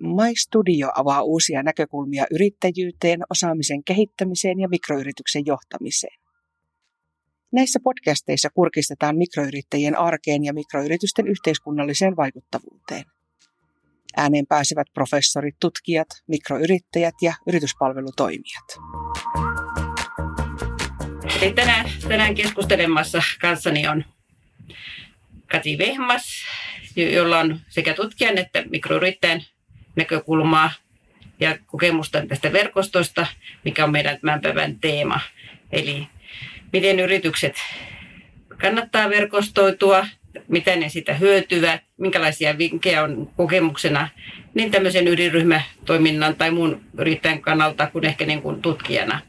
My Studio avaa uusia näkökulmia yrittäjyyteen, osaamisen kehittämiseen ja mikroyrityksen johtamiseen. Näissä podcasteissa kurkistetaan mikroyrittäjien arkeen ja mikroyritysten yhteiskunnalliseen vaikuttavuuteen. Ääneen pääsevät professorit, tutkijat, mikroyrittäjät ja yrityspalvelutoimijat. Eli tänään, tänään keskustelemassa kanssani on Kati Vehmas, jolla on sekä tutkijan että mikroyrittäjän näkökulmaa ja kokemusta tästä verkostosta, mikä on meidän tämän päivän teema. Eli miten yritykset kannattaa verkostoitua, mitä ne sitä hyötyvät, minkälaisia vinkkejä on kokemuksena niin tämmöisen ydinryhmätoiminnan tai muun yrittäjän kannalta kuin ehkä niin kuin tutkijana.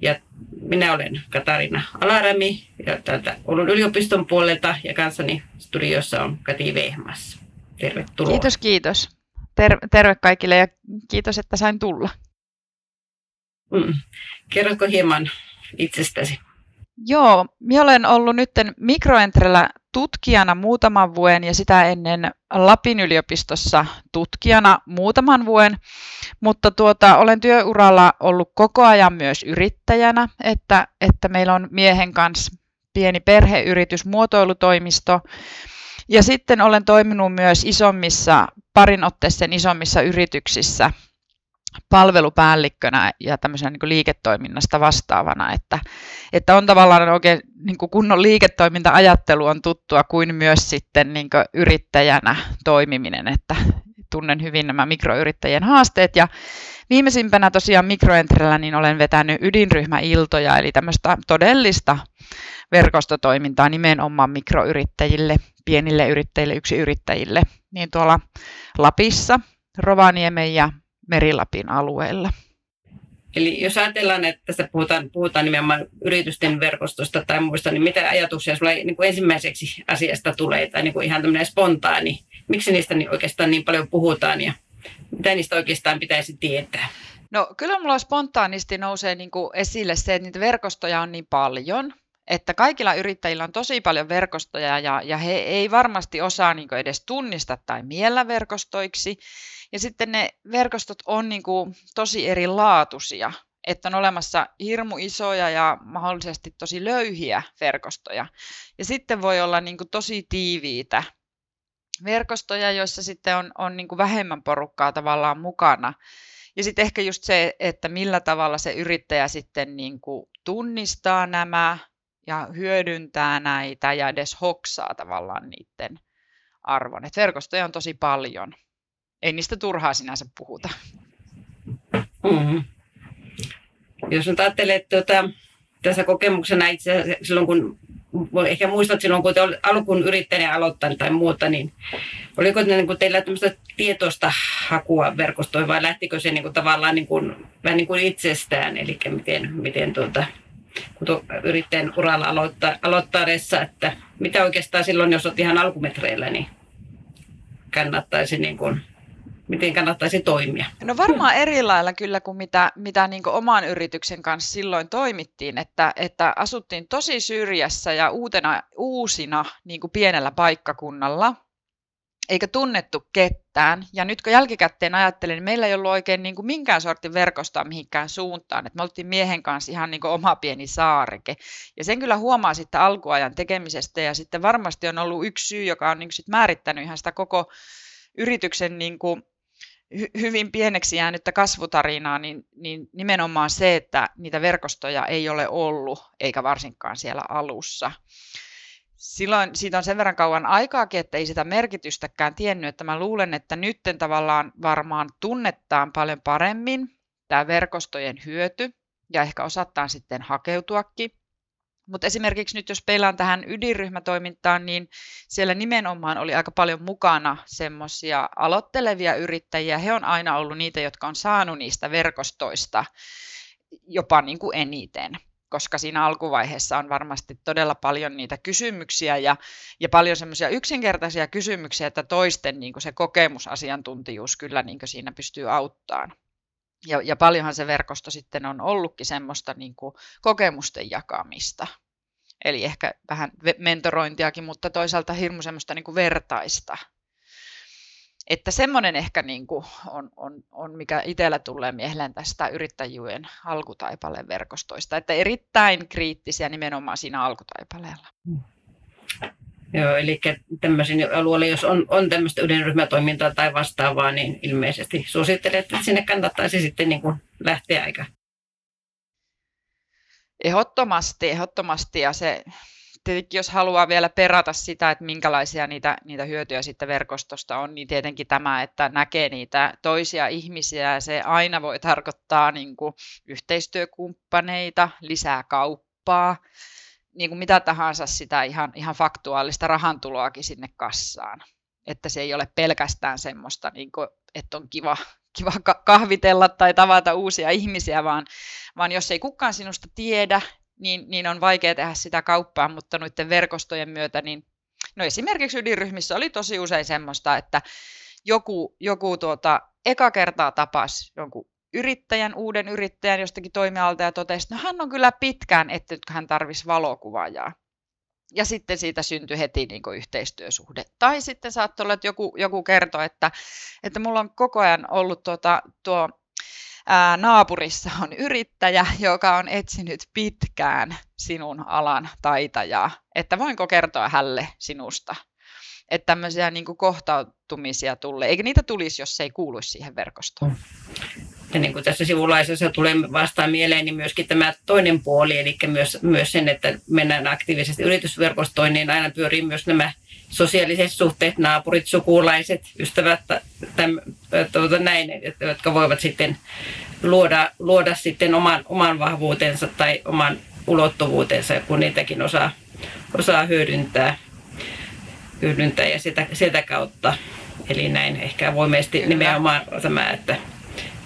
Ja minä olen Katarina Alarämi ja täältä Oulun yliopiston puolelta ja kanssani studiossa on Kati Vehmas. Tervetuloa. Kiitos, kiitos. Ter- terve kaikille ja kiitos, että sain tulla. Mm. Kerrotko hieman itsestäsi? Joo, minä olen ollut nyt Mikroentrellä tutkijana muutaman vuoden ja sitä ennen Lapin yliopistossa tutkijana muutaman vuoden, mutta tuota, olen työuralla ollut koko ajan myös yrittäjänä, että, että meillä on miehen kanssa pieni perheyritys, muotoilutoimisto, ja sitten olen toiminut myös isommissa, parin otteeseen isommissa yrityksissä palvelupäällikkönä ja tämmöisenä niin liiketoiminnasta vastaavana, että, että on tavallaan oikein niin kunnon liiketoiminta-ajattelu on tuttua kuin myös sitten niin yrittäjänä toimiminen, että tunnen hyvin nämä mikroyrittäjien haasteet. Ja viimeisimpänä tosiaan mikroentrellä niin olen vetänyt ydinryhmäiltoja, eli tämmöistä todellista verkostotoimintaa nimenomaan mikroyrittäjille, pienille yrittäjille, yksiyrittäjille, niin tuolla Lapissa, Rovaniemen ja Merilapin alueella. Eli jos ajatellaan, että tässä puhutaan, puhutaan nimenomaan yritysten verkostosta tai muista, niin mitä ajatuksia sinulla niin kuin ensimmäiseksi asiasta tulee, tai niin kuin ihan tämmöinen spontaani, miksi niistä niin oikeastaan niin paljon puhutaan ja mitä niistä oikeastaan pitäisi tietää? No kyllä mulla spontaanisti nousee niin kuin esille se, että niitä verkostoja on niin paljon, että kaikilla yrittäjillä on tosi paljon verkostoja ja, ja he ei varmasti osaa niin edes tunnistaa tai miellä verkostoiksi. Ja sitten ne verkostot on niin kuin tosi erilaatuisia, että on olemassa hirmu isoja ja mahdollisesti tosi löyhiä verkostoja. Ja sitten voi olla niin kuin tosi tiiviitä verkostoja, joissa sitten on, on niin kuin vähemmän porukkaa tavallaan mukana. Ja sitten ehkä just se, että millä tavalla se yrittäjä sitten niin kuin tunnistaa nämä ja hyödyntää näitä ja edes hoksaa tavallaan niiden arvon. Et verkostoja on tosi paljon. Ei niistä turhaa sinänsä puhuta. Mm-hmm. Jos nyt ajattelee tuota, tässä kokemuksena itse silloin, kun ehkä muistat silloin, kun te alkuun yrittäjänä aloittanut tai muuta, niin oliko ne, niin kuin teillä tämmöistä tietoista hakua verkostoon vai lähtikö se niin kuin, tavallaan niin kuin, vähän niin kuin itsestään, eli miten, miten tuota, yrittäjän uralla aloittaa, aloittaessa, että mitä oikeastaan silloin, jos olet ihan alkumetreillä, niin kannattaisi niin kuin, miten kannattaisi toimia? No varmaan eri lailla kyllä kuin mitä, mitä niin kuin oman yrityksen kanssa silloin toimittiin, että, että asuttiin tosi syrjässä ja uutena, uusina niin kuin pienellä paikkakunnalla, eikä tunnettu ketään. Ja nyt kun jälkikäteen ajattelin, niin meillä ei ollut oikein niin kuin minkään sortin verkostoa mihinkään suuntaan. Et me oltiin miehen kanssa ihan niin kuin oma pieni saareke. Ja sen kyllä huomaa sitten alkuajan tekemisestä. Ja sitten varmasti on ollut yksi syy, joka on niin kuin sit määrittänyt ihan sitä koko yrityksen niin kuin hy- hyvin pieneksi jäänyttä kasvutarinaa, niin, niin nimenomaan se, että niitä verkostoja ei ole ollut, eikä varsinkaan siellä alussa silloin siitä on sen verran kauan aikaakin, että ei sitä merkitystäkään tiennyt, että mä luulen, että nytten tavallaan varmaan tunnetaan paljon paremmin tämä verkostojen hyöty ja ehkä osataan sitten hakeutuakin. Mutta esimerkiksi nyt jos peilaan tähän ydinryhmätoimintaan, niin siellä nimenomaan oli aika paljon mukana semmoisia aloittelevia yrittäjiä. He on aina ollut niitä, jotka on saanut niistä verkostoista jopa niin kuin eniten koska siinä alkuvaiheessa on varmasti todella paljon niitä kysymyksiä ja, ja paljon semmoisia yksinkertaisia kysymyksiä, että toisten niin se kokemusasiantuntijuus kyllä niin siinä pystyy auttamaan. Ja, ja paljonhan se verkosto sitten on ollutkin semmoista niin kokemusten jakamista. Eli ehkä vähän mentorointiakin, mutta toisaalta hirmu semmoista niin vertaista. Että semmoinen ehkä niin kuin on, on, on, mikä itsellä tulee mieleen tästä yrittäjyyden alkutaipaleen verkostoista, että erittäin kriittisiä nimenomaan siinä alkutaipaleella. Mm. Joo, eli tämmöisiin alueille, jos on, on tämmöistä ydinryhmätoimintaa tai vastaavaa, niin ilmeisesti suosittelen, että sinne kannattaisi sitten niin kuin lähteä aika. Ehdottomasti, ehdottomasti. Ja se, tietenkin jos haluaa vielä perata sitä, että minkälaisia niitä, niitä hyötyjä sitten verkostosta on, niin tietenkin tämä, että näkee niitä toisia ihmisiä, se aina voi tarkoittaa niin kuin yhteistyökumppaneita, lisää kauppaa, niin kuin mitä tahansa sitä ihan, ihan faktuaalista rahantuloakin sinne kassaan. Että se ei ole pelkästään semmoista, niin kuin, että on kiva, kiva kahvitella tai tavata uusia ihmisiä, vaan, vaan jos ei kukaan sinusta tiedä, niin, niin on vaikea tehdä sitä kauppaa, mutta noiden verkostojen myötä, niin no esimerkiksi ydinryhmissä oli tosi usein semmoista, että joku, joku tuota, eka kertaa tapasi jonkun yrittäjän, uuden yrittäjän jostakin toimialalta ja totesi, että no hän on kyllä pitkään, että hän tarvisi valokuvaajaa. Ja sitten siitä syntyi heti niin kuin yhteistyösuhde. Tai sitten saattoi olla, että joku, joku kertoi, että, että mulla on koko ajan ollut tuota, tuo ää, naapurissa on yrittäjä, joka on etsinyt pitkään sinun alan taitajaa, että voinko kertoa hälle sinusta. Että tämmöisiä niin kohtautumisia tulee, eikä niitä tulisi, jos se ei kuuluisi siihen verkostoon. Ja niin kuin tässä sivulaisessa tulee vastaan mieleen, niin myöskin tämä toinen puoli, eli myös, myös sen, että mennään aktiivisesti yritysverkostoon, niin aina pyörii myös nämä sosiaaliset suhteet, naapurit, sukulaiset, ystävät, täm, tuota näin, jotka voivat sitten luoda, luoda sitten oman, oman vahvuutensa tai oman ulottuvuutensa, kun niitäkin osaa, osaa hyödyntää, hyödyntää ja sitä, sitä kautta. Eli näin ehkä voimesti nimenomaan tämä, että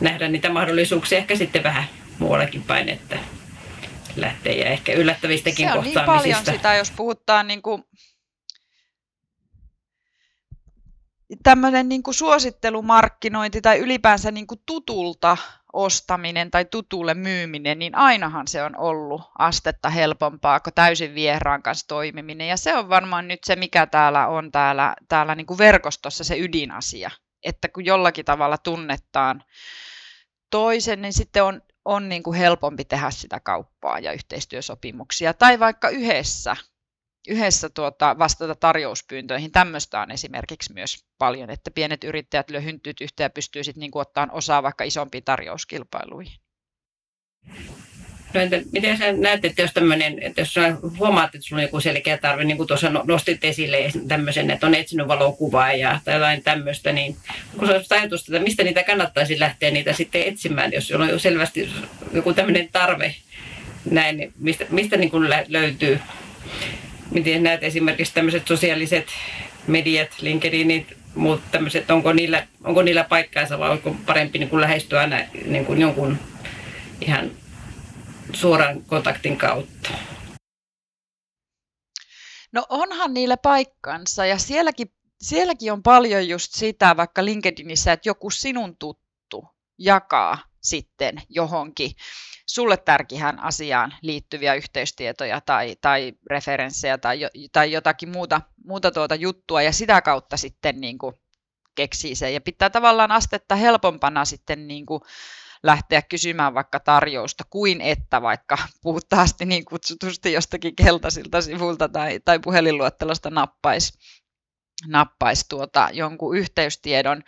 nähdä niitä mahdollisuuksia ehkä sitten vähän muuallakin päin, että lähtee ja ehkä yllättävistäkin Se on niin paljon sitä, jos puhutaan niin kuin tämmöinen niin kuin suosittelumarkkinointi tai ylipäänsä niin kuin tutulta ostaminen tai tutulle myyminen, niin ainahan se on ollut astetta helpompaa kuin täysin vieraan kanssa toimiminen. Ja se on varmaan nyt se, mikä täällä on täällä, täällä niin kuin verkostossa se ydinasia. Että kun jollakin tavalla tunnetaan toisen, niin sitten on, on niin kuin helpompi tehdä sitä kauppaa ja yhteistyösopimuksia. Tai vaikka yhdessä yhdessä tuota, vastata tarjouspyyntöihin. Tämmöistä on esimerkiksi myös paljon, että pienet yrittäjät lyö hynttyyt yhteen ja pystyy sitten niin ottamaan osaa vaikka isompiin tarjouskilpailuihin. No entä, miten sä näet, että jos tämmöinen, että jos huomaat, että sulla on joku selkeä tarve, niin kuin tuossa no, nostit esille tämmöisen, että on etsinyt valokuvaa ja tai jotain tämmöistä, niin onko se ajatusta, että mistä niitä kannattaisi lähteä niitä sitten etsimään, jos on jo selvästi joku tämmöinen tarve näin, niin mistä, mistä niin kuin löytyy? Miten näet esimerkiksi tämmöiset sosiaaliset mediat, LinkedInit, muut tämmöiset, onko niillä, onko niillä paikkaansa vai onko parempi niin kuin lähestyä aina niin kuin jonkun ihan suoran kontaktin kautta? No onhan niillä paikkansa ja sielläkin, sielläkin on paljon just sitä vaikka LinkedInissä, että joku sinun tuttu jakaa sitten johonkin sulle tärkeään asiaan liittyviä yhteystietoja tai, tai referenssejä tai, tai jotakin muuta, muuta tuota juttua ja sitä kautta sitten niin kuin keksii sen. Ja pitää tavallaan astetta helpompana sitten niin kuin lähteä kysymään vaikka tarjousta, kuin että vaikka puhtaasti niin kutsutusti jostakin keltaisilta sivulta tai, tai puhelinluettelosta nappaisi nappais tuota jonkun yhteystiedon.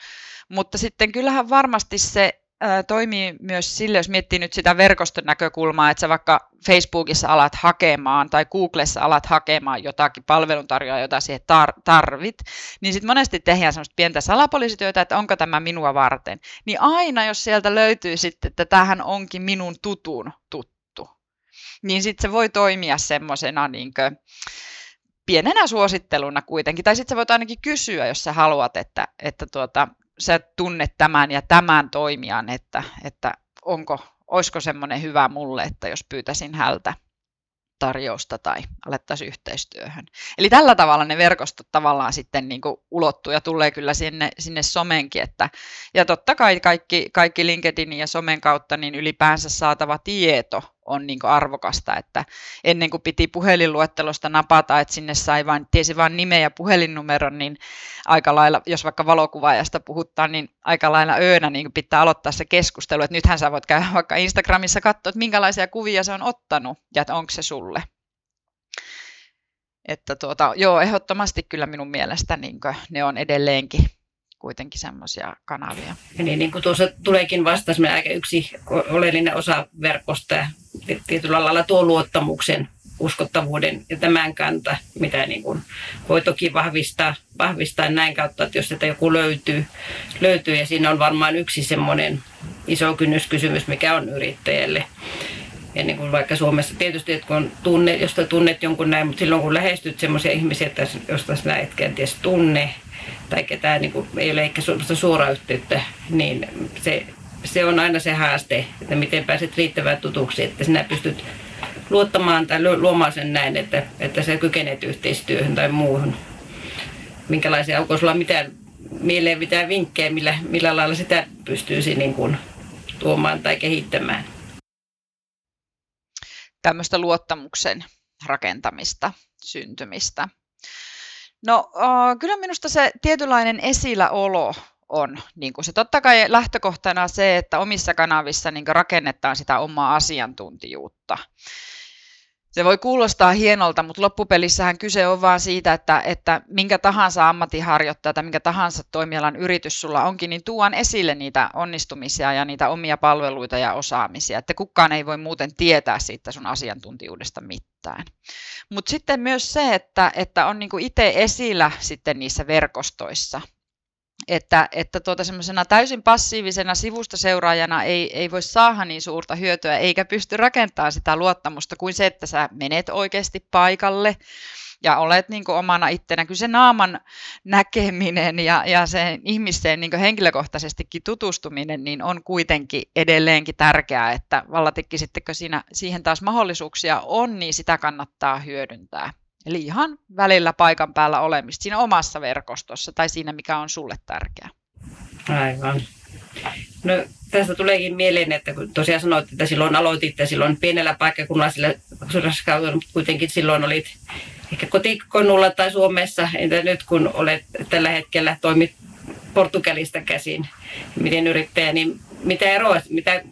Mutta sitten kyllähän varmasti se toimii myös sille, jos miettii nyt sitä verkoston näkökulmaa, että sä vaikka Facebookissa alat hakemaan tai Googlessa alat hakemaan jotakin palveluntarjoajaa, jota siihen tar- tarvit, niin sitten monesti tehdään semmoista pientä salapoliisityötä, että onko tämä minua varten. Niin aina, jos sieltä löytyy sitten, että tähän onkin minun tutun tuttu, niin sitten se voi toimia semmoisena niin pienenä suositteluna kuitenkin. Tai sitten sä voit ainakin kysyä, jos sä haluat, että, että tuota, sä tunnet tämän ja tämän toimijan, että, että onko, olisiko semmoinen hyvä mulle, että jos pyytäisin hältä tarjousta tai alettaisiin yhteistyöhön. Eli tällä tavalla ne verkostot tavallaan sitten niin kuin ulottuu ja tulee kyllä sinne, sinne somenkin. Että, ja totta kai kaikki, kaikki LinkedInin ja somen kautta niin ylipäänsä saatava tieto on niin arvokasta, että ennen kuin piti puhelinluettelosta napata, että sinne sai vain, tiesi vain nimen ja puhelinnumeron, niin aika lailla, jos vaikka valokuvaajasta puhuttaan, niin aika lailla öönä niin pitää aloittaa se keskustelu, että nythän sä voit käydä vaikka Instagramissa katsoa, että minkälaisia kuvia se on ottanut ja että onko se sulle. Että tuota, joo, ehdottomasti kyllä minun mielestä niin ne on edelleenkin kuitenkin semmoisia kanavia. Ja niin, niin kuin tuossa tuleekin vastaus, aika yksi oleellinen osa verkosta ja tietyllä lailla tuo luottamuksen uskottavuuden ja tämän kanta, mitä niin kuin voi toki vahvistaa, vahvistaa näin kautta, että jos sitä joku löytyy, löytyy ja siinä on varmaan yksi semmoinen iso kynnyskysymys, mikä on yrittäjälle. Ja niin kuin vaikka Suomessa tietysti, että kun tunne, jos tunnet jonkun näin, mutta silloin kun lähestyt semmoisia ihmisiä, että josta sinä et kenties tunne, tai ketään niin kuin, ei ole ehkä suoraa yhteyttä, niin se, se on aina se haaste, että miten pääset riittävän tutuksi, että sinä pystyt luottamaan tai luomaan sen näin, että, että sä kykenet yhteistyöhön tai muuhun. Minkälaisia, onko sulla mitään mieleen mitään vinkkejä, millä, millä lailla sitä pystyisi niin kuin tuomaan tai kehittämään? Tämmöistä luottamuksen rakentamista, syntymistä. No kyllä minusta se tietynlainen esilläolo on niin kuin se totta kai lähtökohtana se, että omissa kanavissa niin rakennetaan sitä omaa asiantuntijuutta. Se voi kuulostaa hienolta, mutta loppupelissähän kyse on vaan siitä, että, että minkä tahansa ammattiharjoittaja tai minkä tahansa toimialan yritys sulla onkin, niin tuon esille niitä onnistumisia ja niitä omia palveluita ja osaamisia, että kukaan ei voi muuten tietää siitä sun asiantuntijuudesta mitään. Mutta sitten myös se, että, että on niinku itse esillä sitten niissä verkostoissa, että, että tuota semmoisena täysin passiivisena sivusta seuraajana ei, ei voi saada niin suurta hyötyä eikä pysty rakentamaan sitä luottamusta kuin se, että sä menet oikeasti paikalle ja olet niin kuin omana ittenä. Kyllä se naaman näkeminen ja, ja sen ihmiseen niin henkilökohtaisestikin tutustuminen niin on kuitenkin edelleenkin tärkeää, että vallatikki sittenkö siinä, siihen taas mahdollisuuksia on, niin sitä kannattaa hyödyntää. Eli ihan välillä paikan päällä olemista siinä omassa verkostossa tai siinä, mikä on sulle tärkeää. Aivan. No, tästä tuleekin mieleen, että kun tosiaan sanoit, että silloin aloititte silloin pienellä paikkakunnalla, sillä kuitenkin silloin olit ehkä kotikonnulla tai Suomessa, entä nyt kun olet tällä hetkellä toimit Portugalista käsin, miten yrittäjä, niin mitä eroa, mitä,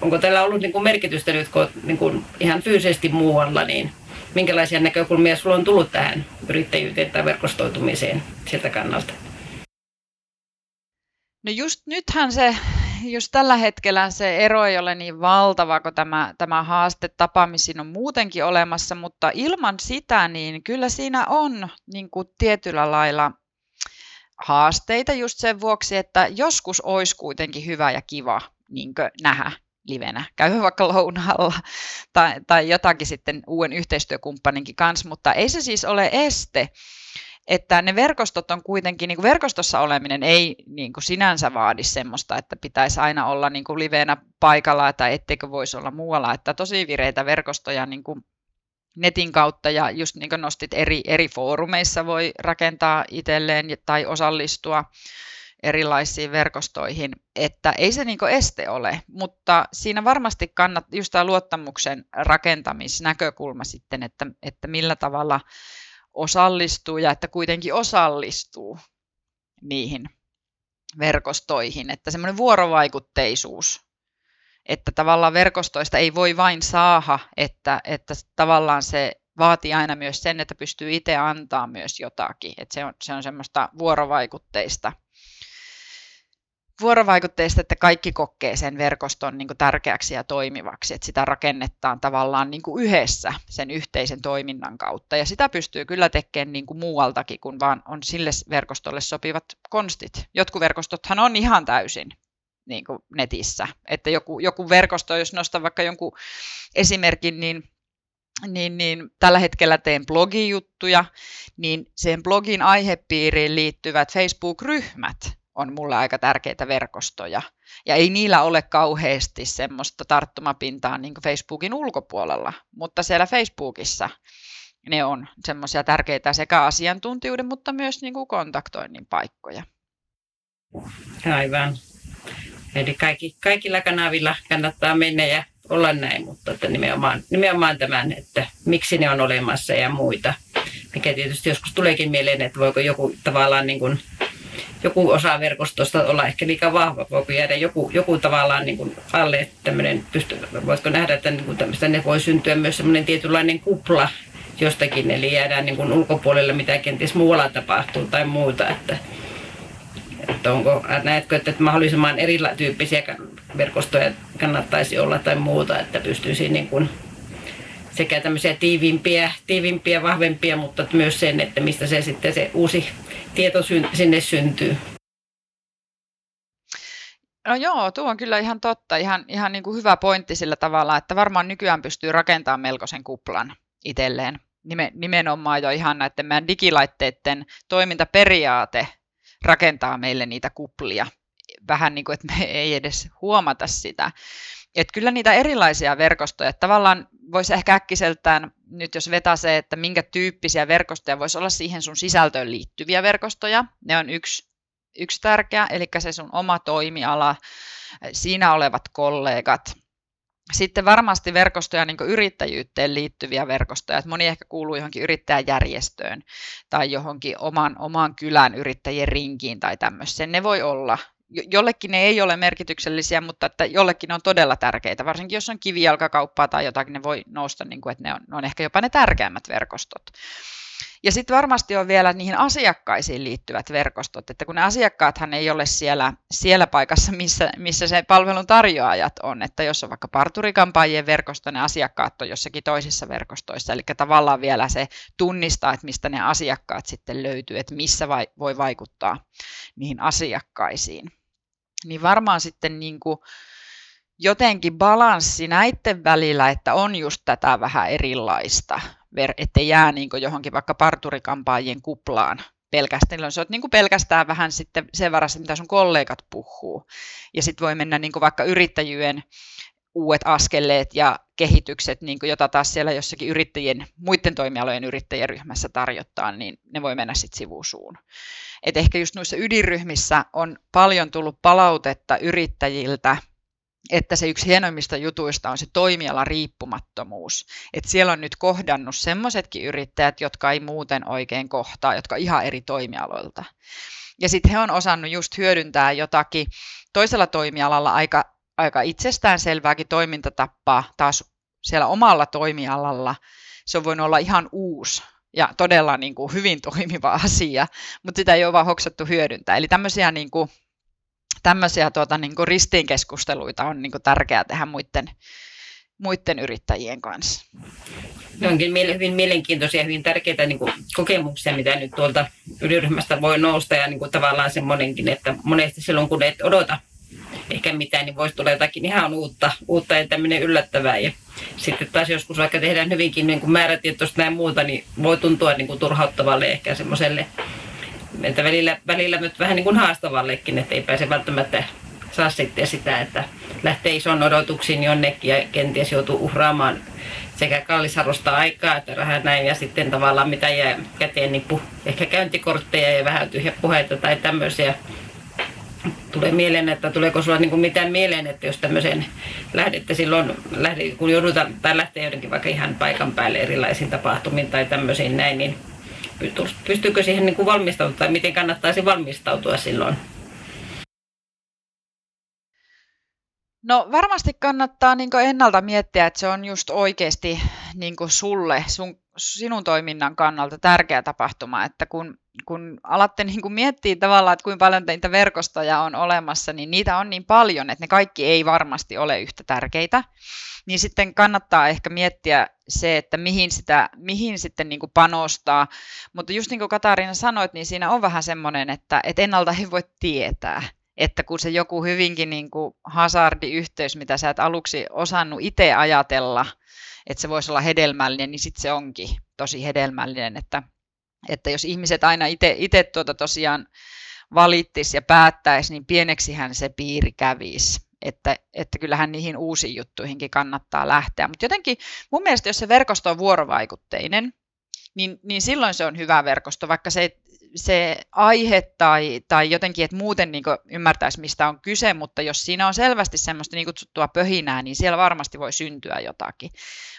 onko tällä ollut niin kuin merkitystä nyt, kun niin kuin ihan fyysisesti muualla, niin minkälaisia näkökulmia sulla on tullut tähän yrittäjyyteen tai verkostoitumiseen siltä kannalta? No just nythän se, just tällä hetkellä se ero ei ole niin valtava, kun tämä, tämä haaste tapaamisiin on muutenkin olemassa, mutta ilman sitä, niin kyllä siinä on niin kuin tietyllä lailla haasteita just sen vuoksi, että joskus olisi kuitenkin hyvä ja kiva niin nähdä livenä, käy vaikka lounaalla tai, tai jotakin sitten uuden yhteistyökumppaninkin kanssa, mutta ei se siis ole este, että ne verkostot on kuitenkin, niin kuin verkostossa oleminen ei niin kuin sinänsä vaadi semmoista, että pitäisi aina olla niin kuin livenä paikalla tai etteikö voisi olla muualla, että tosi vireitä verkostoja niin kuin netin kautta ja just niin kuin nostit eri, eri foorumeissa voi rakentaa itselleen tai osallistua erilaisiin verkostoihin, että ei se niin este ole, mutta siinä varmasti kannattaa just tämä luottamuksen rakentamisnäkökulma sitten, että, että millä tavalla osallistuu ja että kuitenkin osallistuu niihin verkostoihin, että semmoinen vuorovaikutteisuus, että tavallaan verkostoista ei voi vain saada, että, että tavallaan se vaatii aina myös sen, että pystyy itse antaa myös jotakin, että se on, se on semmoista vuorovaikutteista vuorovaikutteista, että kaikki kokee sen verkoston niin tärkeäksi ja toimivaksi, että sitä rakennetaan tavallaan niin yhdessä sen yhteisen toiminnan kautta. Ja sitä pystyy kyllä tekemään niin kuin muualtakin, kun vaan on sille verkostolle sopivat konstit. Jotkut verkostothan on ihan täysin niin kuin netissä. Että joku, joku verkosto, jos nostan vaikka jonkun esimerkin, niin niin, niin tällä hetkellä teen blogijuttuja, niin sen blogin aihepiiriin liittyvät Facebook-ryhmät on mulle aika tärkeitä verkostoja. Ja ei niillä ole kauheasti semmoista tarttumapintaa niin kuin Facebookin ulkopuolella, mutta siellä Facebookissa ne on semmoisia tärkeitä sekä asiantuntijuuden, mutta myös niin kuin kontaktoinnin paikkoja. Aivan. Eli kaikki, kaikilla kanavilla kannattaa mennä ja olla näin, mutta että nimenomaan, nimenomaan tämän, että miksi ne on olemassa ja muita. Mikä tietysti joskus tuleekin mieleen, että voiko joku tavallaan niin kuin, joku osa verkostosta olla ehkä liikaa vahva, voiko jäädä joku, joku tavallaan niin kuin alle, tämmöinen, pysty, voitko nähdä, että niin kuin tämmöistä, ne voi syntyä myös semmoinen tietynlainen kupla jostakin, eli jäädään niin kuin ulkopuolelle, mitä kenties muualla tapahtuu tai muuta, että, että onko, näetkö, että mahdollisimman erityyppisiä verkostoja kannattaisi olla tai muuta, että pystyisi niin kuin sekä tämmöisiä tiivimpiä, tiivimpiä, vahvempia, mutta myös sen, että mistä se sitten se uusi tieto sinne syntyy. No joo, tuo on kyllä ihan totta, ihan, ihan niin kuin hyvä pointti sillä tavalla, että varmaan nykyään pystyy rakentamaan melkoisen kuplan itselleen. Nimenomaan jo ihan näiden meidän digilaitteiden toimintaperiaate rakentaa meille niitä kuplia. Vähän niin kuin, että me ei edes huomata sitä. Että kyllä niitä erilaisia verkostoja, tavallaan voisi ehkä äkkiseltään nyt jos vetää se, että minkä tyyppisiä verkostoja voisi olla siihen sun sisältöön liittyviä verkostoja, ne on yksi, yksi tärkeä, eli se sun oma toimiala, siinä olevat kollegat, sitten varmasti verkostoja niin yrittäjyyteen liittyviä verkostoja, että moni ehkä kuuluu johonkin yrittäjäjärjestöön tai johonkin oman, oman kylän yrittäjien rinkiin tai tämmöiseen. Ne voi olla jollekin ne ei ole merkityksellisiä, mutta että jollekin ne on todella tärkeitä. Varsinkin jos on kivijalkakauppaa tai jotakin, ne voi nousta, niin kuin, että ne on, ne on ehkä jopa ne tärkeimmät verkostot. Ja sitten varmasti on vielä niihin asiakkaisiin liittyvät verkostot, että kun ne asiakkaathan ei ole siellä, siellä paikassa, missä, missä se palvelun tarjoajat on, että jos on vaikka parturikampaajien verkosto, ne asiakkaat on jossakin toisissa verkostoissa, eli tavallaan vielä se tunnistaa, että mistä ne asiakkaat sitten löytyy, että missä vai, voi vaikuttaa niihin asiakkaisiin niin varmaan sitten niin kuin jotenkin balanssi näiden välillä, että on just tätä vähän erilaista, ettei jää niin johonkin vaikka parturikampaajien kuplaan pelkästään. Se on niin pelkästään vähän sitten sen varassa, mitä sun kollegat puhuu. Ja sitten voi mennä niin vaikka yrittäjyyden uudet askeleet ja kehitykset, niin kuin jota taas siellä jossakin yrittäjien, muiden toimialojen yrittäjäryhmässä tarjottaa, niin ne voi mennä sitten sivusuun. Et ehkä just noissa ydinryhmissä on paljon tullut palautetta yrittäjiltä, että se yksi hienoimmista jutuista on se toimiala riippumattomuus. Että siellä on nyt kohdannut semmoisetkin yrittäjät, jotka ei muuten oikein kohtaa, jotka ihan eri toimialoilta. Ja sitten he on osannut just hyödyntää jotakin toisella toimialalla aika, aika itsestäänselvääkin toimintatappaa taas siellä omalla toimialalla. Se on voinut olla ihan uusi ja todella niin kuin hyvin toimiva asia, mutta sitä ei ole vaan hoksattu hyödyntää. Eli tämmöisiä, niin kuin, tämmöisiä tuota, niin kuin ristiinkeskusteluita on niin kuin tärkeää tehdä muiden, muiden yrittäjien kanssa. Ne onkin hyvin mielenkiintoisia ja hyvin tärkeitä niin kuin, kokemuksia, mitä nyt tuolta yliryhmästä voi nousta ja niin kuin, tavallaan semmoinenkin, että monesti silloin kun et odota ehkä mitään, niin voisi tulla jotakin ihan uutta, uutta ja tämmöinen yllättävää. Ja sitten taas joskus vaikka tehdään hyvinkin niin kuin määrätietoista näin muuta, niin voi tuntua niin kuin turhauttavalle ehkä semmoiselle, että välillä, välillä myös vähän niin kuin haastavallekin, että ei pääse välttämättä saa sitten sitä, että lähtee ison odotuksiin jonnekin ja kenties joutuu uhraamaan sekä kallisarvosta aikaa että rahaa näin ja sitten tavallaan mitä jää käteen, niin puh, ehkä käyntikortteja ja vähän tyhjä puheita tai tämmöisiä tulee mieleen, että tuleeko sinulla niin mitään mieleen, että jos tämmöiseen lähdette silloin, lähde, kun joudutaan tai lähtee jotenkin vaikka ihan paikan päälle erilaisiin tapahtumiin tai tämmöisiin näin, niin pystyykö siihen niin valmistautua tai miten kannattaisi valmistautua silloin? No varmasti kannattaa niin ennalta miettiä, että se on just oikeasti niin sulle, sun, sinun toiminnan kannalta tärkeä tapahtuma, että kun kun alatte niin kuin miettiä tavallaan, että kuinka paljon niitä verkostoja on olemassa, niin niitä on niin paljon, että ne kaikki ei varmasti ole yhtä tärkeitä. Niin sitten kannattaa ehkä miettiä se, että mihin, sitä, mihin sitten niin kuin panostaa. Mutta just niin kuin Katariina sanoit, niin siinä on vähän semmoinen, että, että ennalta ei voi tietää. Että kun se joku hyvinkin niin kuin hazardiyhteys, mitä sä et aluksi osannut itse ajatella, että se voisi olla hedelmällinen, niin sitten se onkin tosi hedelmällinen. Että että jos ihmiset aina itse tuota tosiaan valittis ja päättäisi, niin pieneksihän se piiri kävisi. Että, että kyllähän niihin uusiin juttuihinkin kannattaa lähteä. Mutta jotenkin mun mielestä, jos se verkosto on vuorovaikutteinen, niin, niin silloin se on hyvä verkosto, vaikka se ei, se aihe tai, tai jotenkin, että muuten niin ymmärtäisi, mistä on kyse, mutta jos siinä on selvästi semmoista niin kutsuttua pöhinää, niin siellä varmasti voi syntyä jotakin.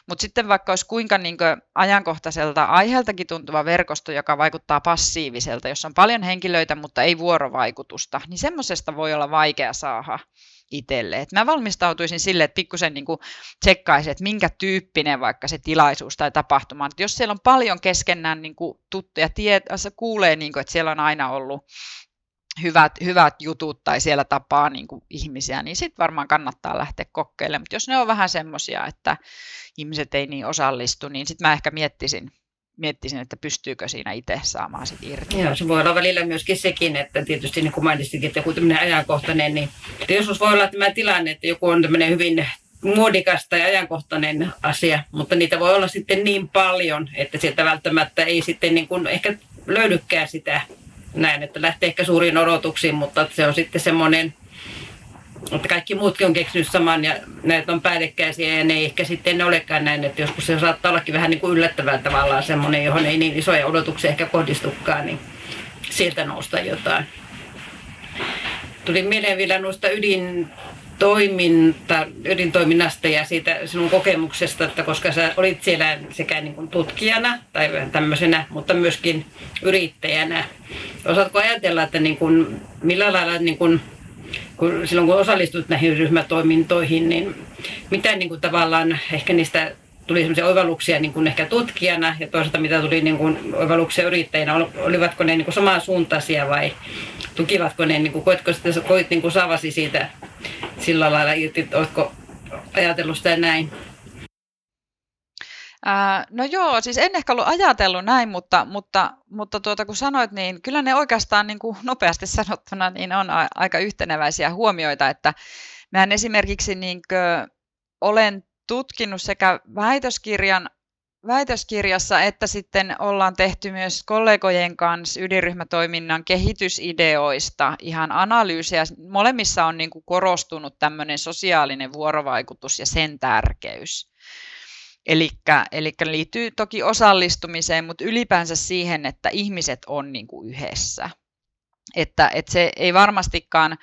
Mutta sitten vaikka olisi kuinka niin ajankohtaiselta aiheeltakin tuntuva verkosto, joka vaikuttaa passiiviselta, jossa on paljon henkilöitä, mutta ei vuorovaikutusta, niin semmoisesta voi olla vaikea saada itselle. Et mä valmistautuisin sille, että pikkusen niin tsekkaisin, että minkä tyyppinen vaikka se tilaisuus tai tapahtuma on. jos siellä on paljon keskenään niin tuttuja, tiet, kuulee, niin kuin, että siellä on aina ollut hyvät, hyvät jutut tai siellä tapaa niin kuin ihmisiä, niin sitten varmaan kannattaa lähteä kokeilemaan. Mutta jos ne on vähän semmoisia, että ihmiset ei niin osallistu, niin sitten mä ehkä miettisin, miettisin, että pystyykö siinä itse saamaan sit irti. Joo, se voi olla välillä myöskin sekin, että tietysti niin kuin mainitsitkin, että joku tämmöinen ajankohtainen, niin joskus voi olla tämä tilanne, että joku on tämmöinen hyvin muodikas tai ajankohtainen asia, mutta niitä voi olla sitten niin paljon, että sieltä välttämättä ei sitten niin kuin ehkä löydykään sitä näin, että lähtee ehkä suuriin odotuksiin, mutta se on sitten semmoinen mutta kaikki muutkin on keksinyt saman ja näitä on päällekkäisiä ja ne ei ehkä sitten olekaan näin, että joskus se saattaa ollakin vähän niin kuin yllättävää tavallaan semmoinen, johon ei niin isoja odotuksia ehkä kohdistukaan, niin sieltä nousta jotain. Tuli mieleen vielä noista ydin toiminta, ydintoiminnasta ja siitä sinun kokemuksesta, että koska sä olit siellä sekä niin kuin tutkijana tai tämmöisenä, mutta myöskin yrittäjänä. Osaatko ajatella, että niin kuin, millä lailla niin kuin kun, silloin kun osallistut näihin ryhmätoimintoihin, niin mitä niin kuin tavallaan ehkä niistä tuli sellaisia oivalluksia niin kuin ehkä tutkijana ja toisaalta mitä tuli niin kuin oivalluksia yrittäjinä, olivatko ne niin kuin samansuuntaisia vai tukivatko ne, niin kuin, koitko sitten, koit niin kuin saavasi siitä sillä lailla irti, oletko ajatellut sitä näin? Ää, no joo, siis en ehkä ollut ajatellut näin, mutta, mutta, mutta tuota, kun sanoit, niin kyllä ne oikeastaan niin kuin nopeasti sanottuna niin on a- aika yhteneväisiä huomioita, että mä esimerkiksi niin kuin, olen tutkinut sekä väitöskirjan väitöskirjassa, että sitten ollaan tehty myös kollegojen kanssa ydinryhmätoiminnan kehitysideoista ihan analyysiä. Molemmissa on niin kuin korostunut tämmöinen sosiaalinen vuorovaikutus ja sen tärkeys. Eli liittyy toki osallistumiseen, mutta ylipäänsä siihen, että ihmiset on niin kuin yhdessä. Että, että se ei varmastikaan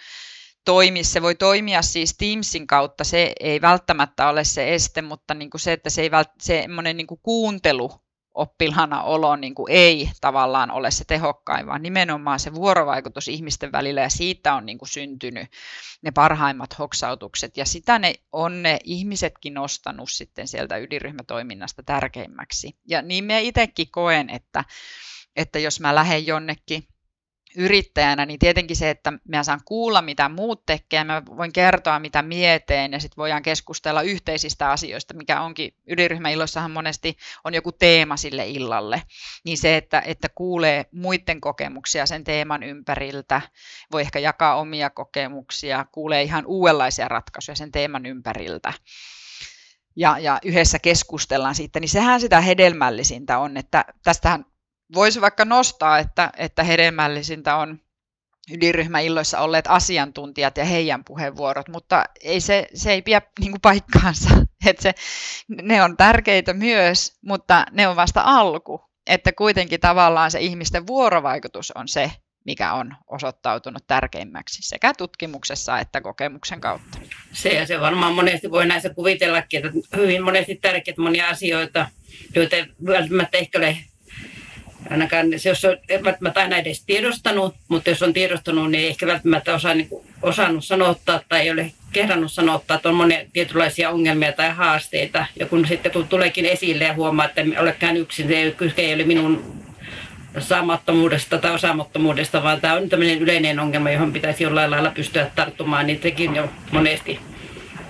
toimi, se voi toimia siis Teamsin kautta, se ei välttämättä ole se este, mutta niin kuin se, että se ei vält, semmoinen niin kuin kuuntelu oppilaana olo niin kuin ei tavallaan ole se tehokkain, vaan nimenomaan se vuorovaikutus ihmisten välillä ja siitä on niin kuin syntynyt ne parhaimmat hoksautukset ja sitä ne on ne ihmisetkin nostanut sitten sieltä ydinryhmätoiminnasta tärkeimmäksi. Ja niin me itsekin koen, että, että jos mä lähden jonnekin yrittäjänä, niin tietenkin se, että mä saan kuulla, mitä muut tekee, mä voin kertoa, mitä mieteen, ja sitten voidaan keskustella yhteisistä asioista, mikä onkin, ydinryhmäilloissahan monesti on joku teema sille illalle, niin se, että, että kuulee muiden kokemuksia sen teeman ympäriltä, voi ehkä jakaa omia kokemuksia, kuulee ihan uudenlaisia ratkaisuja sen teeman ympäriltä, ja, ja yhdessä keskustellaan siitä, niin sehän sitä hedelmällisintä on, että tästähän voisi vaikka nostaa, että, että hedelmällisintä on ydinryhmäilloissa olleet asiantuntijat ja heidän puheenvuorot, mutta ei se, se ei pidä niin kuin paikkaansa. Että se, ne on tärkeitä myös, mutta ne on vasta alku. Että kuitenkin tavallaan se ihmisten vuorovaikutus on se, mikä on osoittautunut tärkeimmäksi sekä tutkimuksessa että kokemuksen kautta. Se ja se varmaan monesti voi näissä kuvitellakin, että hyvin monesti tärkeitä monia asioita, joita välttämättä ehkä ole ainakaan jos on välttämättä aina edes tiedostanut, mutta jos on tiedostanut, niin ei ehkä välttämättä osaa, niin kuin, osannut sanottaa tai ei ole kerrannut sanottaa, että on monia tietynlaisia ongelmia tai haasteita. Ja kun sitten kun tuleekin esille ja huomaa, että en olekään yksin, se ei, ei ole minun saamattomuudesta tai osaamattomuudesta, vaan tämä on tämmöinen yleinen ongelma, johon pitäisi jollain lailla pystyä tarttumaan, niin sekin jo monesti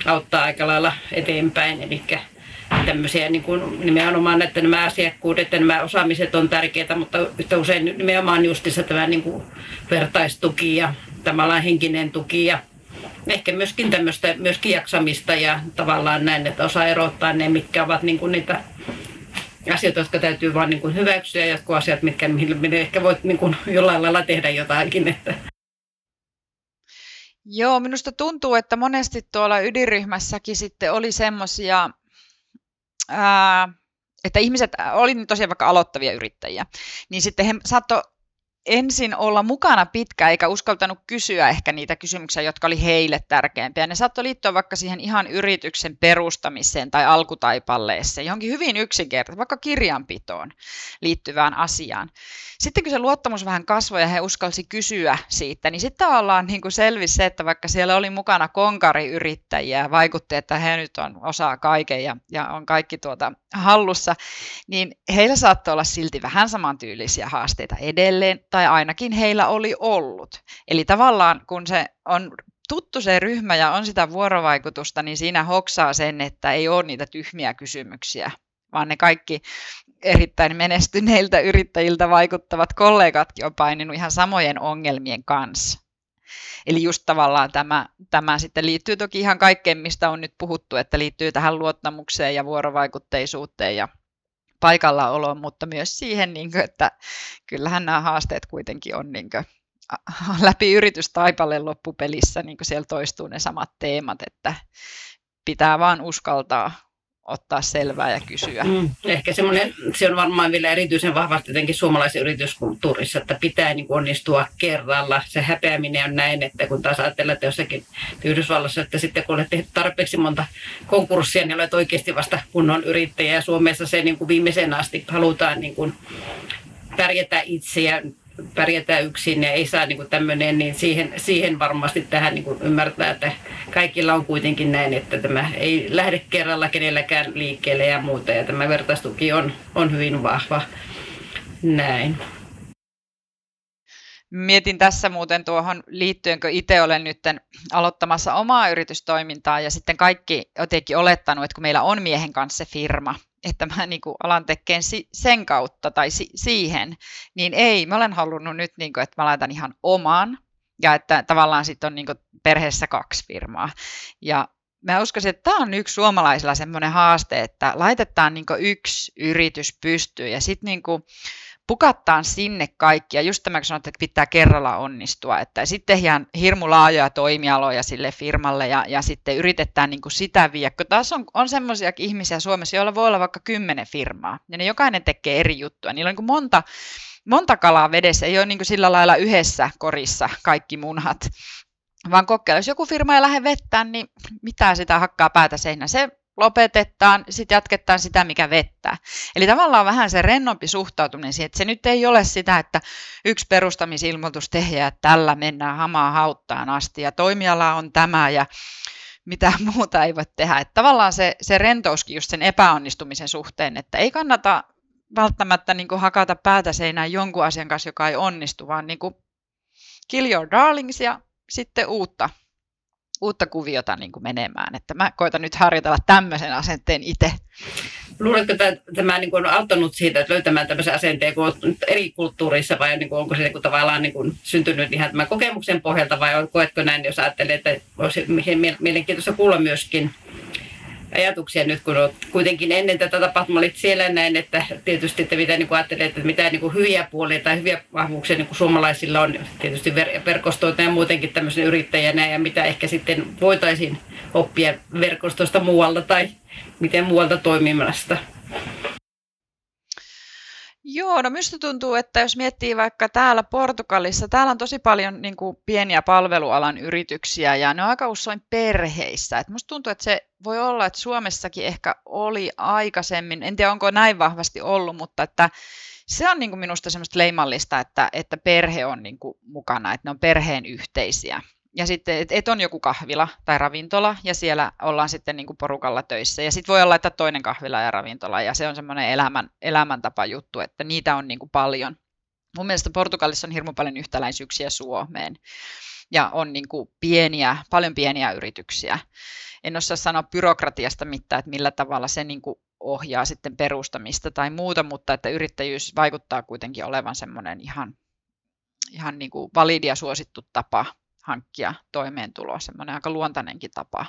auttaa aika lailla eteenpäin. Eli tämmöisiä niin kuin nimenomaan, että nämä asiakkuudet ja nämä osaamiset on tärkeitä, mutta yhtä usein nimenomaan justissa tämä niin kuin vertaistuki ja tämä henkinen tuki ja ehkä myöskin tämmöistä myöskin jaksamista ja tavallaan näin, että osaa erottaa ne, mitkä ovat niin kuin niitä asioita, jotka täytyy vaan niin kuin hyväksyä ja jotkut asiat, mitkä mihin ehkä voit niin kuin jollain lailla tehdä jotakin. Että. Joo, minusta tuntuu, että monesti tuolla ydinryhmässäkin sitten oli semmoisia että ihmiset, oli tosiaan vaikka aloittavia yrittäjiä, niin sitten he saattoi ensin olla mukana pitkä eikä uskaltanut kysyä ehkä niitä kysymyksiä, jotka oli heille tärkeimpiä. Ne saattoi liittyä vaikka siihen ihan yrityksen perustamiseen tai alkutaipalleeseen, johonkin hyvin yksinkertaisesti, vaikka kirjanpitoon liittyvään asiaan. Sitten kun se luottamus vähän kasvoi ja he uskalsi kysyä siitä, niin sitten ollaan niin kuin selvisi se, että vaikka siellä oli mukana konkariyrittäjiä, vaikutti, että he nyt on osaa kaiken ja, ja on kaikki tuota hallussa, niin heillä saattoi olla silti vähän samantyylisiä haasteita edelleen, tai ainakin heillä oli ollut. Eli tavallaan kun se on tuttu se ryhmä ja on sitä vuorovaikutusta, niin siinä hoksaa sen, että ei ole niitä tyhmiä kysymyksiä, vaan ne kaikki erittäin menestyneiltä yrittäjiltä vaikuttavat kollegatkin on paininut ihan samojen ongelmien kanssa. Eli just tavallaan tämä, tämä sitten liittyy toki ihan kaikkeen, mistä on nyt puhuttu, että liittyy tähän luottamukseen ja vuorovaikutteisuuteen ja paikallaoloon, mutta myös siihen, niin kuin, että kyllähän nämä haasteet kuitenkin on niin kuin, läpi yritystaipaleen loppupelissä, niin kuin siellä toistuu ne samat teemat, että pitää vaan uskaltaa ottaa selvää ja kysyä. Mm, ehkä semmoinen, se on varmaan vielä erityisen vahvasti jotenkin suomalaisen yrityskulttuurissa, että pitää niin onnistua kerralla. Se häpeäminen on näin, että kun taas ajatellaan, että jossakin Yhdysvallassa, että sitten kun olet tehnyt tarpeeksi monta konkurssia, niin olet oikeasti vasta kunnon yrittäjä. Ja Suomessa se niin kuin viimeisen asti halutaan niin kuin pärjätä itse ja pärjätään yksin ja ei saa niin kuin tämmöinen, niin siihen, siihen varmasti tähän niin kuin ymmärtää, että kaikilla on kuitenkin näin, että tämä ei lähde kerralla kenelläkään liikkeelle ja muuta. Ja tämä vertaistuki on, on hyvin vahva. Näin. Mietin tässä muuten tuohon liittyen, kun itse olen nyt aloittamassa omaa yritystoimintaa ja sitten kaikki jotenkin olettanut, että kun meillä on miehen kanssa se firma, että mä niin kuin alan tekemään sen kautta tai si- siihen, niin ei, mä olen halunnut nyt, niin kuin, että mä laitan ihan oman ja että tavallaan sitten on niin kuin perheessä kaksi firmaa. Ja mä uskoisin, että tämä on yksi suomalaisilla semmoinen haaste, että laitetaan niin yksi yritys pystyyn ja sitten niin pukattaan sinne kaikki. Ja just tämä, kun sanot, että pitää kerralla onnistua. Että sitten ihan hirmu laajoja toimialoja sille firmalle ja, ja sitten yritetään niin kuin sitä viedä. Kun taas on, on semmoisia ihmisiä Suomessa, joilla voi olla vaikka kymmenen firmaa. Ja ne jokainen tekee eri juttuja. Niillä on niin kuin monta, monta kalaa vedessä. Ei ole niin kuin sillä lailla yhdessä korissa kaikki munhat vaan kokeilla. Jos joku firma ei lähde vettään, niin mitä sitä hakkaa päätä seinä. Se lopetetaan, sitten jatketaan sitä, mikä vettää. Eli tavallaan vähän se rennompi suhtautuminen siihen, että se nyt ei ole sitä, että yksi perustamisilmoitus tehdään, että tällä mennään hamaa hauttaan asti ja toimiala on tämä ja mitä muuta ei voi tehdä. Että tavallaan se, se rentouskin just sen epäonnistumisen suhteen, että ei kannata välttämättä niin kuin hakata päätä seinään jonkun asian kanssa, joka ei onnistu, vaan niin kuin kill your darlings ja sitten uutta uutta kuviota niin kuin menemään. Että mä koitan nyt harjoitella tämmöisen asenteen itse. Luuletko, että tämä niin kuin on auttanut siitä, että löytämään tämmöisen asenteen, kun eri kulttuureissa vai niin kuin, onko se niin kuin tavallaan niin kuin syntynyt ihan tämän kokemuksen pohjalta vai koetko näin, jos ajattelee, että olisi mielenkiintoista kuulla myöskin ajatuksia nyt, kun olet kuitenkin ennen tätä tapahtumaa olit siellä näin, että tietysti että mitä niin ajattelet, että mitä niin kuin hyviä puolia tai hyviä vahvuuksia niin kuin suomalaisilla on tietysti ver- verkostoita ja muutenkin tämmöisen yrittäjänä ja mitä ehkä sitten voitaisiin oppia verkostosta muualta tai miten muualta toimimasta. Joo, no minusta tuntuu, että jos miettii vaikka täällä Portugalissa, täällä on tosi paljon niin kuin, pieniä palvelualan yrityksiä ja ne on aika usein perheissä. Et musta tuntuu, että se voi olla, että Suomessakin ehkä oli aikaisemmin, en tiedä onko näin vahvasti ollut, mutta että se on niin kuin minusta semmoista leimallista, että, että perhe on niin kuin mukana, että ne on perheen yhteisiä ja sitten, että et on joku kahvila tai ravintola ja siellä ollaan sitten niin kuin porukalla töissä. Ja sitten voi olla, että toinen kahvila ja ravintola ja se on semmoinen elämän, elämäntapa juttu, että niitä on niin kuin paljon. Mun mielestä Portugalissa on hirmu paljon yhtäläisyyksiä Suomeen ja on niin kuin pieniä, paljon pieniä yrityksiä. En osaa sanoa byrokratiasta mitään, että millä tavalla se niin kuin ohjaa sitten perustamista tai muuta, mutta että yrittäjyys vaikuttaa kuitenkin olevan semmoinen ihan, ihan niin kuin validi ja suosittu tapa hankkia toimeentuloa, semmoinen aika luontainenkin tapa.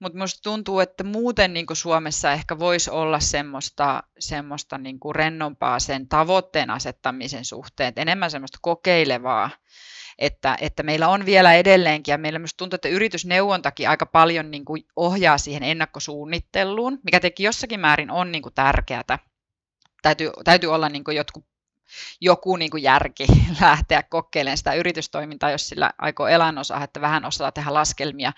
Mutta minusta tuntuu, että muuten niin Suomessa ehkä voisi olla semmoista, semmoista niin rennompaa sen tavoitteen asettamisen suhteen, että enemmän semmoista kokeilevaa, että, että meillä on vielä edelleenkin, ja meillä myös tuntuu, että yritysneuvontakin aika paljon niin kuin ohjaa siihen ennakkosuunnitteluun, mikä teki jossakin määrin on niin kuin tärkeää. Täytyy, täytyy olla niin kuin jotkut joku niin kuin järki lähteä kokeilemaan sitä yritystoimintaa, jos sillä aikoo elannosaa, että vähän osaa tehdä laskelmia.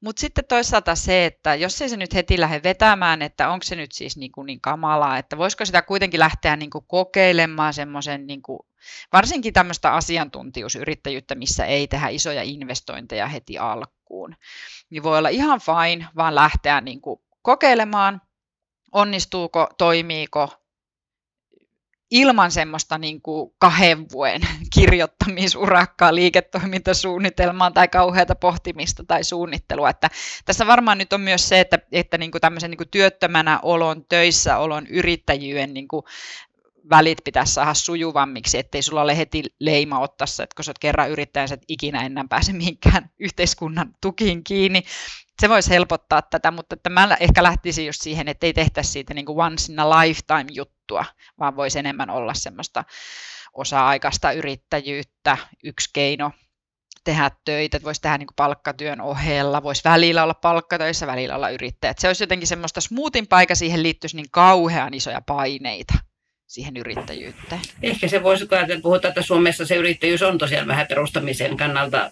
Mutta sitten toisaalta se, että jos ei se nyt heti lähde vetämään, että onko se nyt siis niin, kuin niin kamalaa, että voisiko sitä kuitenkin lähteä niin kuin kokeilemaan semmoisen, niin kuin, varsinkin tämmöistä asiantuntijuusyrittäjyyttä, missä ei tehdä isoja investointeja heti alkuun, niin voi olla ihan fine vaan lähteä niin kuin kokeilemaan, onnistuuko, toimiiko, ilman semmoista niin kuin kahden vuoden kirjoittamisurakkaa, liiketoimintasuunnitelmaa tai kauheata pohtimista tai suunnittelua. Että tässä varmaan nyt on myös se, että, että niin kuin tämmöisen niin kuin työttömänä olon, töissä olon, yrittäjyyden niin kuin välit pitäisi saada sujuvammiksi, ettei sulla ole heti leima ottassa, että kun sä oot kerran yrittäjä, et ikinä enää pääse mihinkään yhteiskunnan tukiin kiinni. Se voisi helpottaa tätä, mutta että mä ehkä lähtisin just siihen, että ei tehtäisi siitä niin kuin once in a lifetime juttua, vaan voisi enemmän olla semmoista osa-aikaista yrittäjyyttä, yksi keino tehdä töitä, voisi tehdä niin palkkatyön ohella, voisi välillä olla palkkatöissä, välillä olla yrittäjä. Se olisi jotenkin semmoista smoothin paikka, siihen liittyisi niin kauhean isoja paineita siihen yrittäjyyteen. Ehkä se voisi ajatella, puhutaan, että Suomessa se yrittäjyys on tosiaan vähän perustamisen kannalta,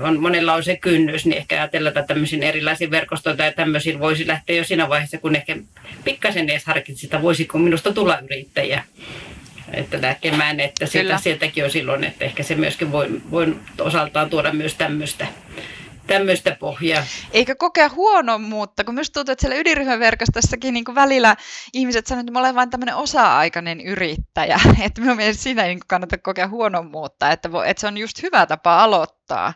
on, monella on se kynnys, niin ehkä ajatella, että tämmöisiin erilaisiin verkostoihin tai tämmöisiin voisi lähteä jo siinä vaiheessa, kun ehkä pikkasen edes harkitsi sitä, voisiko minusta tulla yrittäjä. Että näkemään, että sieltä, sieltäkin on silloin, että ehkä se myöskin voi, voi osaltaan tuoda myös tämmöistä tämmöistä pohjaa. Eikä kokea huonommuutta, kun myös tuntuu, että siellä ydinryhmäverkostossakin niin välillä ihmiset sanovat, että mä olen vain tämmöinen osa-aikainen yrittäjä. Että minun mielestä siinä ei niin kannata kokea huonommuutta, että, että se on just hyvä tapa aloittaa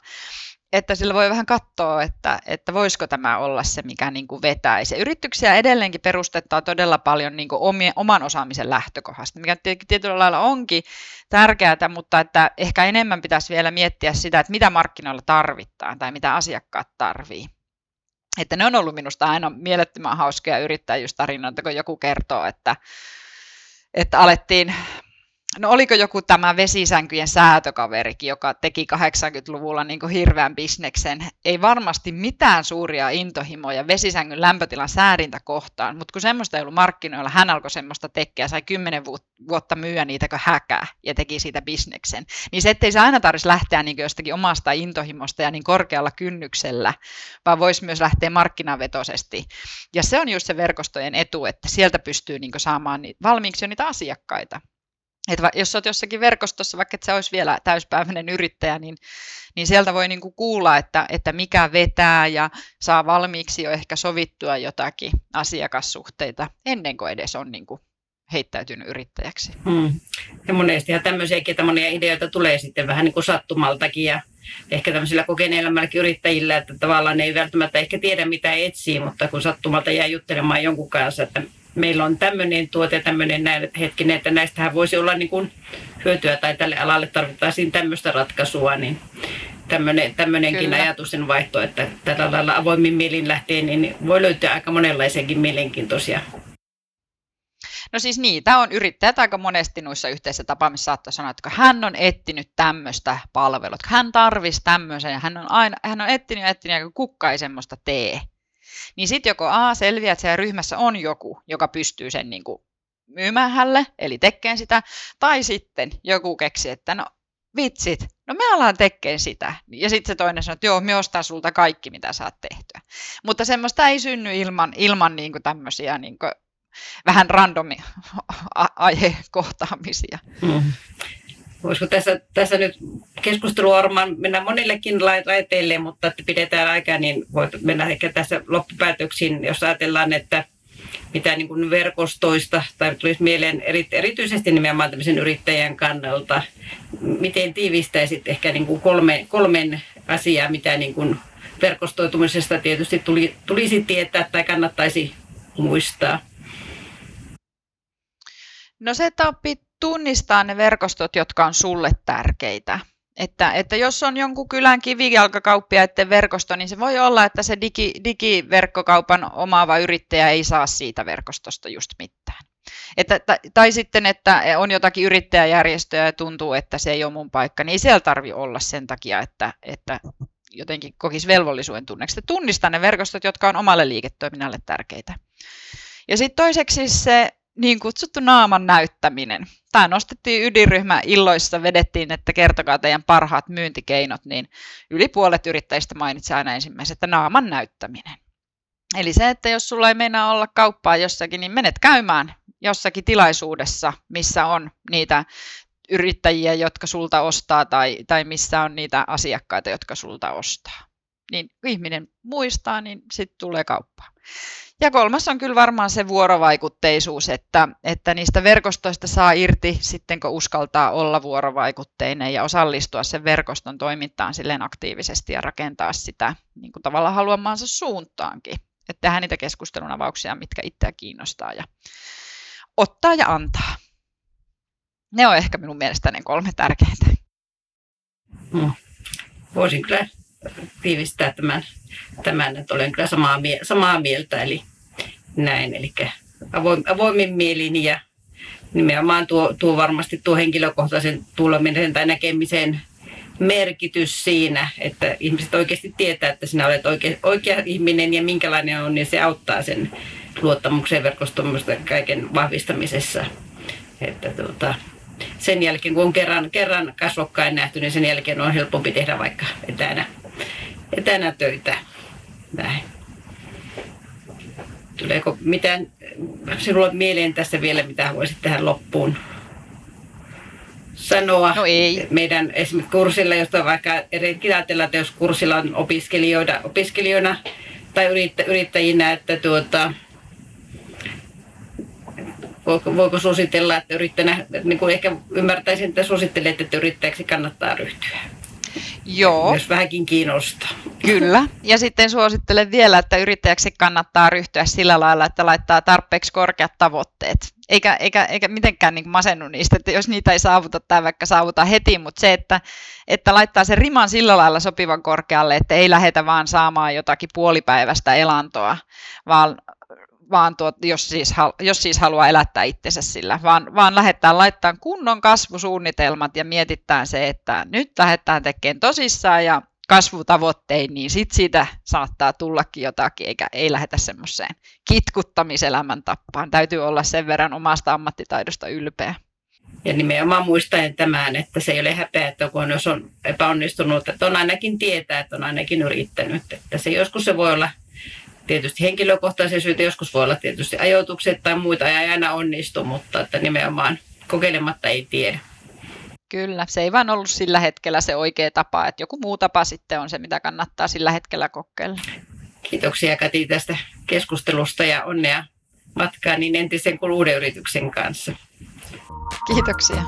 että sillä voi vähän katsoa, että, että voisiko tämä olla se, mikä niin kuin vetäisi. Yrityksiä edelleenkin perustetaan todella paljon niin kuin omien, oman osaamisen lähtökohdasta, mikä tietyllä lailla onkin tärkeää, mutta että ehkä enemmän pitäisi vielä miettiä sitä, että mitä markkinoilla tarvitaan tai mitä asiakkaat tarvii. Että ne on ollut minusta aina mielettömän hauskoja yrittäjyystarinoita, kun joku kertoo, että, että alettiin No oliko joku tämä vesisänkyjen säätökaverikin, joka teki 80-luvulla niin kuin hirveän bisneksen. Ei varmasti mitään suuria intohimoja vesisängyn lämpötilan säädintä kohtaan, mutta kun semmoista ei ollut markkinoilla, hän alkoi semmoista tekkiä, sai kymmenen vuotta myyä niitä kuin häkää ja teki siitä bisneksen. Niin se, ettei se aina tarvitsisi lähteä niin jostakin omasta intohimosta ja niin korkealla kynnyksellä, vaan voisi myös lähteä markkinavetoisesti. Ja se on just se verkostojen etu, että sieltä pystyy niin saamaan valmiiksi jo niitä asiakkaita. Että jos olet jossakin verkostossa, vaikka et sä olisi vielä täyspäiväinen yrittäjä, niin, niin sieltä voi niinku kuulla, että, että mikä vetää ja saa valmiiksi jo ehkä sovittua jotakin asiakassuhteita ennen kuin edes on niinku heittäytynyt yrittäjäksi. Hmm. Ja monesti tämmöisiäkin, että monia ideoita tulee sitten vähän niin kuin sattumaltakin ja ehkä tämmöisillä kokeneillämälläkin yrittäjillä, että tavallaan ne ei välttämättä ehkä tiedä mitä etsii, mutta kun sattumalta jää juttelemaan jonkun kanssa, että meillä on tämmöinen tuote, tämmöinen näin, hetkinen, että näistähän voisi olla niin kuin hyötyä tai tälle alalle tarvittaisiin tämmöistä ratkaisua, niin tämmöinen, tämmöinenkin Kyllä. ajatusten vaihto, että tällä lailla avoimin mielin lähtee, niin voi löytyä aika monenlaisiakin mielenkiintoisia No siis niitä on yrittäjät aika monesti noissa yhteisissä tapaamissa saattaa sanoa, että hän on etsinyt tämmöistä palvelua, hän tarvisi tämmöisen ja hän on, aina, hän on etsinyt ja etsinyt ja kukka ei semmoista tee. Niin sitten joko A selviää, että siellä ryhmässä on joku, joka pystyy sen niin kuin myymään hälle, eli tekemään sitä, tai sitten joku keksi, että no vitsit, no me alan tekemään sitä. Ja sitten se toinen sanoo, että joo, me ostaa sulta kaikki, mitä saat tehtyä. Mutta semmoista ei synny ilman, ilman niin kuin tämmöisiä niin kuin vähän randomi aihekohtaamisia. Mm. Voisiko tässä, tässä nyt keskustelu varmaan mennä monillekin raiteille, mutta että pidetään aikaa, niin voi mennä ehkä tässä loppupäätöksiin, jos ajatellaan, että mitä niin kuin verkostoista tai tulisi mieleen erityisesti nimenomaan tämmöisen yrittäjän kannalta. Miten tiivistäisit ehkä niin kuin kolme, kolmen asiaa, mitä niin kuin verkostoitumisesta tietysti tuli, tulisi tietää tai kannattaisi muistaa? No se, että oppii tunnistaa ne verkostot, jotka on sulle tärkeitä. Että, että jos on jonkun kylän kivijalkakauppiaiden verkosto, niin se voi olla, että se digi, digiverkkokaupan omaava yrittäjä ei saa siitä verkostosta just mitään. Että, tai, tai sitten, että on jotakin yrittäjäjärjestöä ja tuntuu, että se ei ole mun paikka, niin siellä tarvi olla sen takia, että, että jotenkin kokisi velvollisuuden tunneksi. Tunnistaa ne verkostot, jotka on omalle liiketoiminnalle tärkeitä. Ja sitten toiseksi se niin kutsuttu naaman näyttäminen. Tämä nostettiin ydinryhmä illoissa, vedettiin, että kertokaa teidän parhaat myyntikeinot, niin yli puolet yrittäjistä mainitsi aina ensimmäisenä, että naaman näyttäminen. Eli se, että jos sulla ei meinaa olla kauppaa jossakin, niin menet käymään jossakin tilaisuudessa, missä on niitä yrittäjiä, jotka sulta ostaa tai, tai missä on niitä asiakkaita, jotka sulta ostaa. Niin ihminen muistaa, niin sitten tulee kauppaa. Ja kolmas on kyllä varmaan se vuorovaikutteisuus, että, että niistä verkostoista saa irti sitten, kun uskaltaa olla vuorovaikutteinen ja osallistua sen verkoston toimintaan silleen aktiivisesti ja rakentaa sitä niin kuin tavallaan haluamaansa suuntaankin. Että tehdään niitä keskustelun avauksia, mitkä itseä kiinnostaa ja ottaa ja antaa. Ne on ehkä minun mielestäni kolme tärkeintä. Hmm. Voisin kyllä tiivistää tämän, tämän että olen kyllä samaa, mie- samaa mieltä. Eli näin, eli avoim, avoimin mielin ja nimenomaan tuo, tuo varmasti tuo henkilökohtaisen tulemisen tai näkemisen merkitys siinä, että ihmiset oikeasti tietää, että sinä olet oikea, oikea ihminen ja minkälainen on, niin se auttaa sen luottamuksen verkostumista kaiken vahvistamisessa. Että tuota, sen jälkeen, kun on kerran, kerran kasvokkain nähty, niin sen jälkeen on helpompi tehdä vaikka etänä, etänä töitä. Näin. Tuleeko mitään sinulla mieleen tässä vielä, mitä voisit tähän loppuun sanoa? No ei. Meidän esimerkiksi kurssilla, josta vaikka ajatellaan, että jos kurssilla on opiskelijoina, opiskelijoina tai yrittä, yrittäjinä, että tuota, voiko, voiko suositella, että yrittäjänä, niin kuin ehkä ymmärtäisin, että suosittelet, että yrittäjäksi kannattaa ryhtyä. Joo. Jos vähänkin kiinnostaa. Kyllä. Ja sitten suosittelen vielä, että yrittäjäksi kannattaa ryhtyä sillä lailla, että laittaa tarpeeksi korkeat tavoitteet. Eikä, eikä, eikä mitenkään niin masennu niistä, että jos niitä ei saavuta tai vaikka saavuta heti, mutta se, että, että laittaa sen riman sillä lailla sopivan korkealle, että ei lähetä vaan saamaan jotakin puolipäiväistä elantoa, vaan vaan tuot, jos, siis, jos siis haluaa elättää itsensä sillä, vaan, vaan lähdetään laittamaan kunnon kasvusuunnitelmat ja mietitään se, että nyt lähdetään tekemään tosissaan ja kasvutavoittein, niin sit siitä saattaa tullakin jotakin, eikä ei lähdetä semmoiseen kitkuttamiselämän tappaan. Täytyy olla sen verran omasta ammattitaidosta ylpeä. Ja nimenomaan muistaen tämän, että se ei ole häpeä, että kun jos on epäonnistunut, että on ainakin tietää, että on ainakin yrittänyt. Että se joskus se voi olla tietysti henkilökohtaisia syitä, joskus voi olla tietysti ajoitukset tai muita, ei aina onnistu, mutta että nimenomaan kokeilematta ei tiedä. Kyllä, se ei vaan ollut sillä hetkellä se oikea tapa, että joku muu tapa sitten on se, mitä kannattaa sillä hetkellä kokeilla. Kiitoksia Kati tästä keskustelusta ja onnea matkaan niin entisen kuin uuden yrityksen kanssa. Kiitoksia.